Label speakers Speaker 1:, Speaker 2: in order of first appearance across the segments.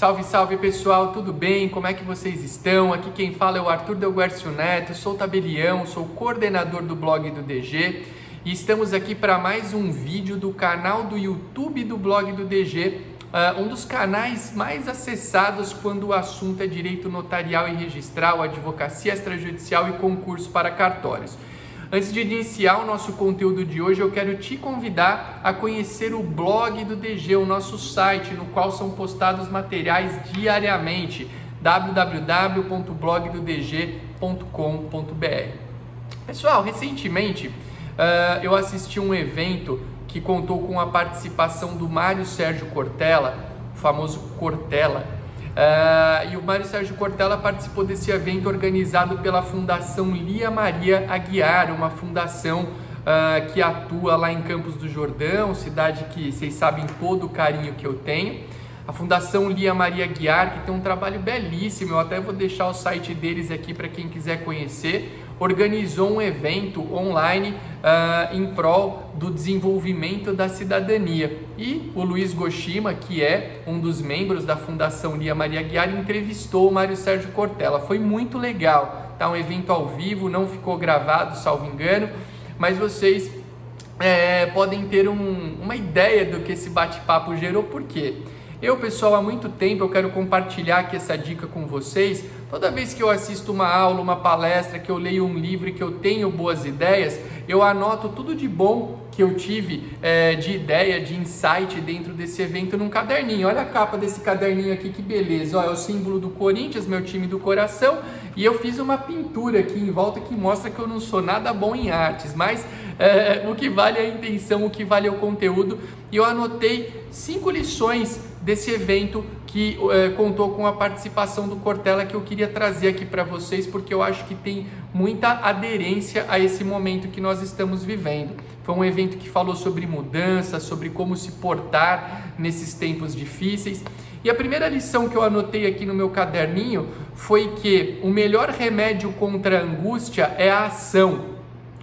Speaker 1: Salve, salve pessoal, tudo bem? Como é que vocês estão? Aqui quem fala é o Arthur Delguercio Neto, sou tabelião, sou coordenador do blog do DG e estamos aqui para mais um vídeo do canal do YouTube do blog do DG, uh, um dos canais mais acessados quando o assunto é direito notarial e registral, advocacia extrajudicial e concurso para cartórios. Antes de iniciar o nosso conteúdo de hoje, eu quero te convidar a conhecer o blog do DG, o nosso site, no qual são postados materiais diariamente www.blogdodg.com.br. Pessoal, recentemente uh, eu assisti um evento que contou com a participação do Mário Sérgio Cortella, o famoso Cortella, Uh, e o Mário Sérgio Cortella participou desse evento organizado pela Fundação Lia Maria Aguiar, uma fundação uh, que atua lá em Campos do Jordão, cidade que vocês sabem todo o carinho que eu tenho. A Fundação Lia Maria Aguiar, que tem um trabalho belíssimo, eu até vou deixar o site deles aqui para quem quiser conhecer organizou um evento online uh, em prol do desenvolvimento da cidadania. E o Luiz Goshima, que é um dos membros da Fundação Lia Maria Guiar, entrevistou o Mário Sérgio Cortella. Foi muito legal. Tá um evento ao vivo, não ficou gravado, salvo engano, mas vocês é, podem ter um, uma ideia do que esse bate-papo gerou, por quê? Eu, pessoal, há muito tempo eu quero compartilhar aqui essa dica com vocês. Toda vez que eu assisto uma aula, uma palestra, que eu leio um livro que eu tenho boas ideias, eu anoto tudo de bom que eu tive é, de ideia, de insight dentro desse evento num caderninho. Olha a capa desse caderninho aqui, que beleza. Ó, é o símbolo do Corinthians, meu time do coração, e eu fiz uma pintura aqui em volta que mostra que eu não sou nada bom em artes, mas é, o que vale é a intenção, o que vale é o conteúdo. E eu anotei cinco lições desse evento que é, contou com a participação do Cortella que eu queria trazer aqui para vocês, porque eu acho que tem muita aderência a esse momento que nós estamos vivendo. Foi um evento que falou sobre mudança, sobre como se portar nesses tempos difíceis. E a primeira lição que eu anotei aqui no meu caderninho foi que o melhor remédio contra a angústia é a ação.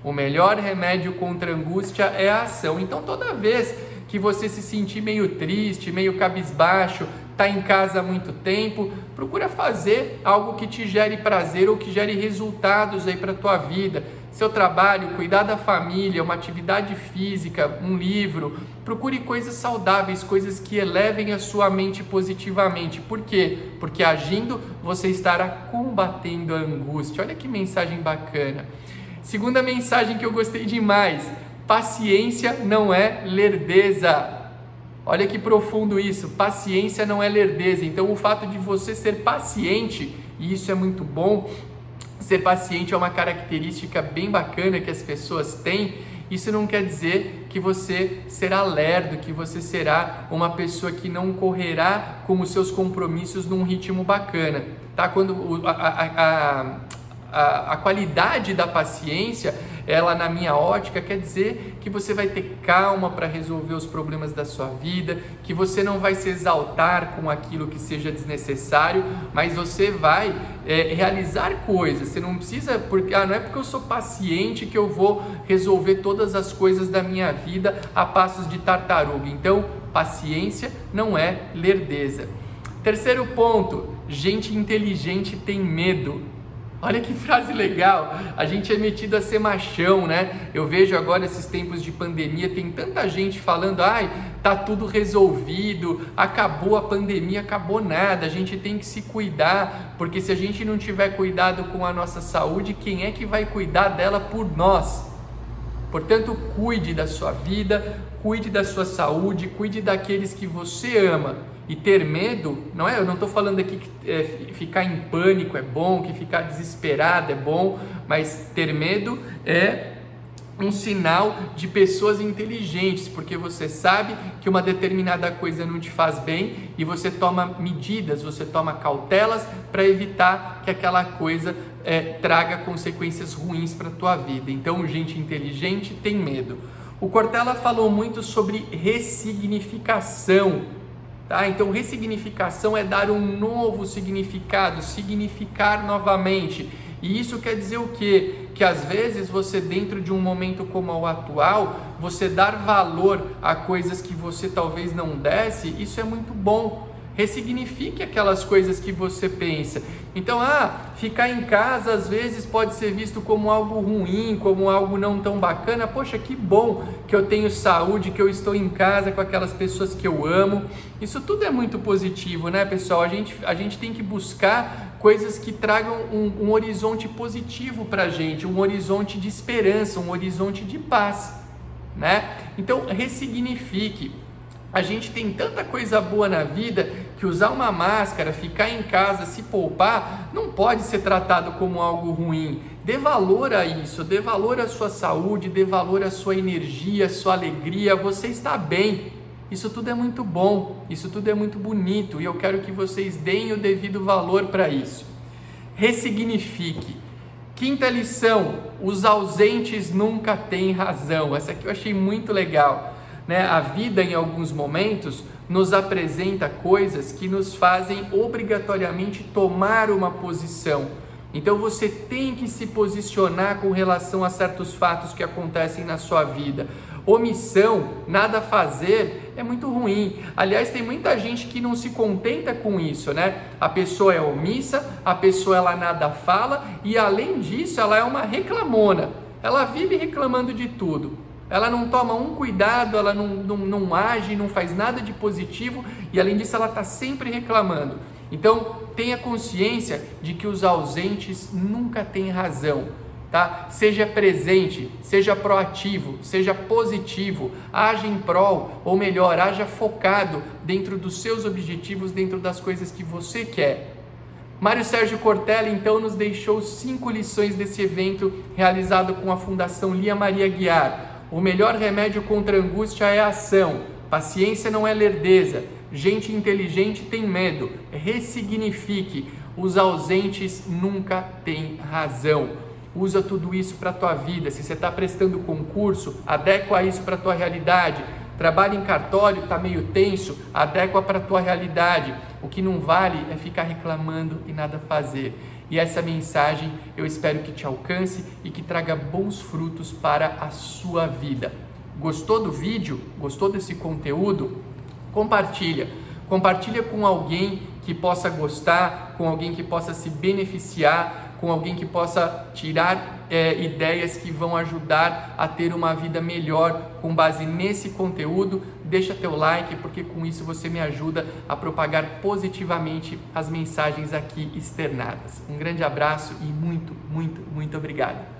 Speaker 1: O melhor remédio contra a angústia é a ação. Então, toda vez que você se sentir meio triste, meio cabisbaixo, está em casa há muito tempo, procura fazer algo que te gere prazer ou que gere resultados aí para tua vida. Seu trabalho, cuidar da família, uma atividade física, um livro. Procure coisas saudáveis, coisas que elevem a sua mente positivamente. Por quê? Porque agindo você estará combatendo a angústia. Olha que mensagem bacana. Segunda mensagem que eu gostei demais: paciência não é lerdeza. Olha que profundo isso. Paciência não é lerdeza. Então, o fato de você ser paciente, e isso é muito bom, ser paciente é uma característica bem bacana que as pessoas têm. Isso não quer dizer que você será lerdo, que você será uma pessoa que não correrá com os seus compromissos num ritmo bacana, tá? Quando a, a, a, a, qualidade da paciência, ela na minha ótica quer dizer que você vai ter calma para resolver os problemas da sua vida, que você não vai se exaltar com aquilo que seja desnecessário, mas você vai é, realizar coisas. Você não precisa, porque ah, não é porque eu sou paciente que eu vou resolver todas as coisas da minha vida a passos de tartaruga. Então, paciência não é lerdeza. Terceiro ponto: gente inteligente tem medo. Olha que frase legal. A gente é metido a ser machão, né? Eu vejo agora esses tempos de pandemia, tem tanta gente falando: "Ai, tá tudo resolvido, acabou a pandemia, acabou nada. A gente tem que se cuidar, porque se a gente não tiver cuidado com a nossa saúde, quem é que vai cuidar dela por nós?" Portanto, cuide da sua vida, cuide da sua saúde, cuide daqueles que você ama. E ter medo, não é? Eu não estou falando aqui que é, ficar em pânico é bom, que ficar desesperado é bom, mas ter medo é um sinal de pessoas inteligentes, porque você sabe que uma determinada coisa não te faz bem e você toma medidas, você toma cautelas para evitar que aquela coisa é, traga consequências ruins para a tua vida. Então, gente inteligente tem medo. O Cortella falou muito sobre ressignificação Tá? Então, ressignificação é dar um novo significado, significar novamente. E isso quer dizer o quê? Que às vezes você, dentro de um momento como o atual, você dar valor a coisas que você talvez não desse, isso é muito bom. Ressignifique aquelas coisas que você pensa. Então, ah, ficar em casa às vezes pode ser visto como algo ruim, como algo não tão bacana. Poxa, que bom que eu tenho saúde, que eu estou em casa com aquelas pessoas que eu amo. Isso tudo é muito positivo, né, pessoal? A gente, a gente tem que buscar coisas que tragam um, um horizonte positivo para a gente, um horizonte de esperança, um horizonte de paz, né? Então, ressignifique a gente tem tanta coisa boa na vida que usar uma máscara, ficar em casa, se poupar, não pode ser tratado como algo ruim. Dê valor a isso, dê valor à sua saúde, dê valor à sua energia, à sua alegria. Você está bem. Isso tudo é muito bom, isso tudo é muito bonito e eu quero que vocês deem o devido valor para isso. Ressignifique. Quinta lição: os ausentes nunca têm razão. Essa aqui eu achei muito legal né, a vida em alguns momentos nos apresenta coisas que nos fazem obrigatoriamente tomar uma posição. Então você tem que se posicionar com relação a certos fatos que acontecem na sua vida. Omissão, nada fazer, é muito ruim. Aliás, tem muita gente que não se contenta com isso, né? A pessoa é omissa, a pessoa ela nada fala e além disso, ela é uma reclamona. Ela vive reclamando de tudo. Ela não toma um cuidado, ela não, não, não age, não faz nada de positivo e além disso ela está sempre reclamando. Então tenha consciência de que os ausentes nunca têm razão. Tá? Seja presente, seja proativo, seja positivo, haja em prol, ou melhor, haja focado dentro dos seus objetivos, dentro das coisas que você quer. Mário Sérgio Cortella então nos deixou cinco lições desse evento realizado com a Fundação Lia Maria Guiar o melhor remédio contra a angústia é a ação. Paciência não é lerdeza. Gente inteligente tem medo. Ressignifique. Os ausentes nunca têm razão. Usa tudo isso para a tua vida. Se você está prestando concurso, adequa isso para a tua realidade. Trabalho em cartório, está meio tenso, adequa para a tua realidade. O que não vale é ficar reclamando e nada fazer. E essa mensagem eu espero que te alcance e que traga bons frutos para a sua vida. Gostou do vídeo? Gostou desse conteúdo? Compartilha. Compartilha com alguém que possa gostar, com alguém que possa se beneficiar, com alguém que possa tirar é, ideias que vão ajudar a ter uma vida melhor com base nesse conteúdo. Deixa teu like, porque com isso você me ajuda a propagar positivamente as mensagens aqui externadas. Um grande abraço e muito, muito, muito obrigado.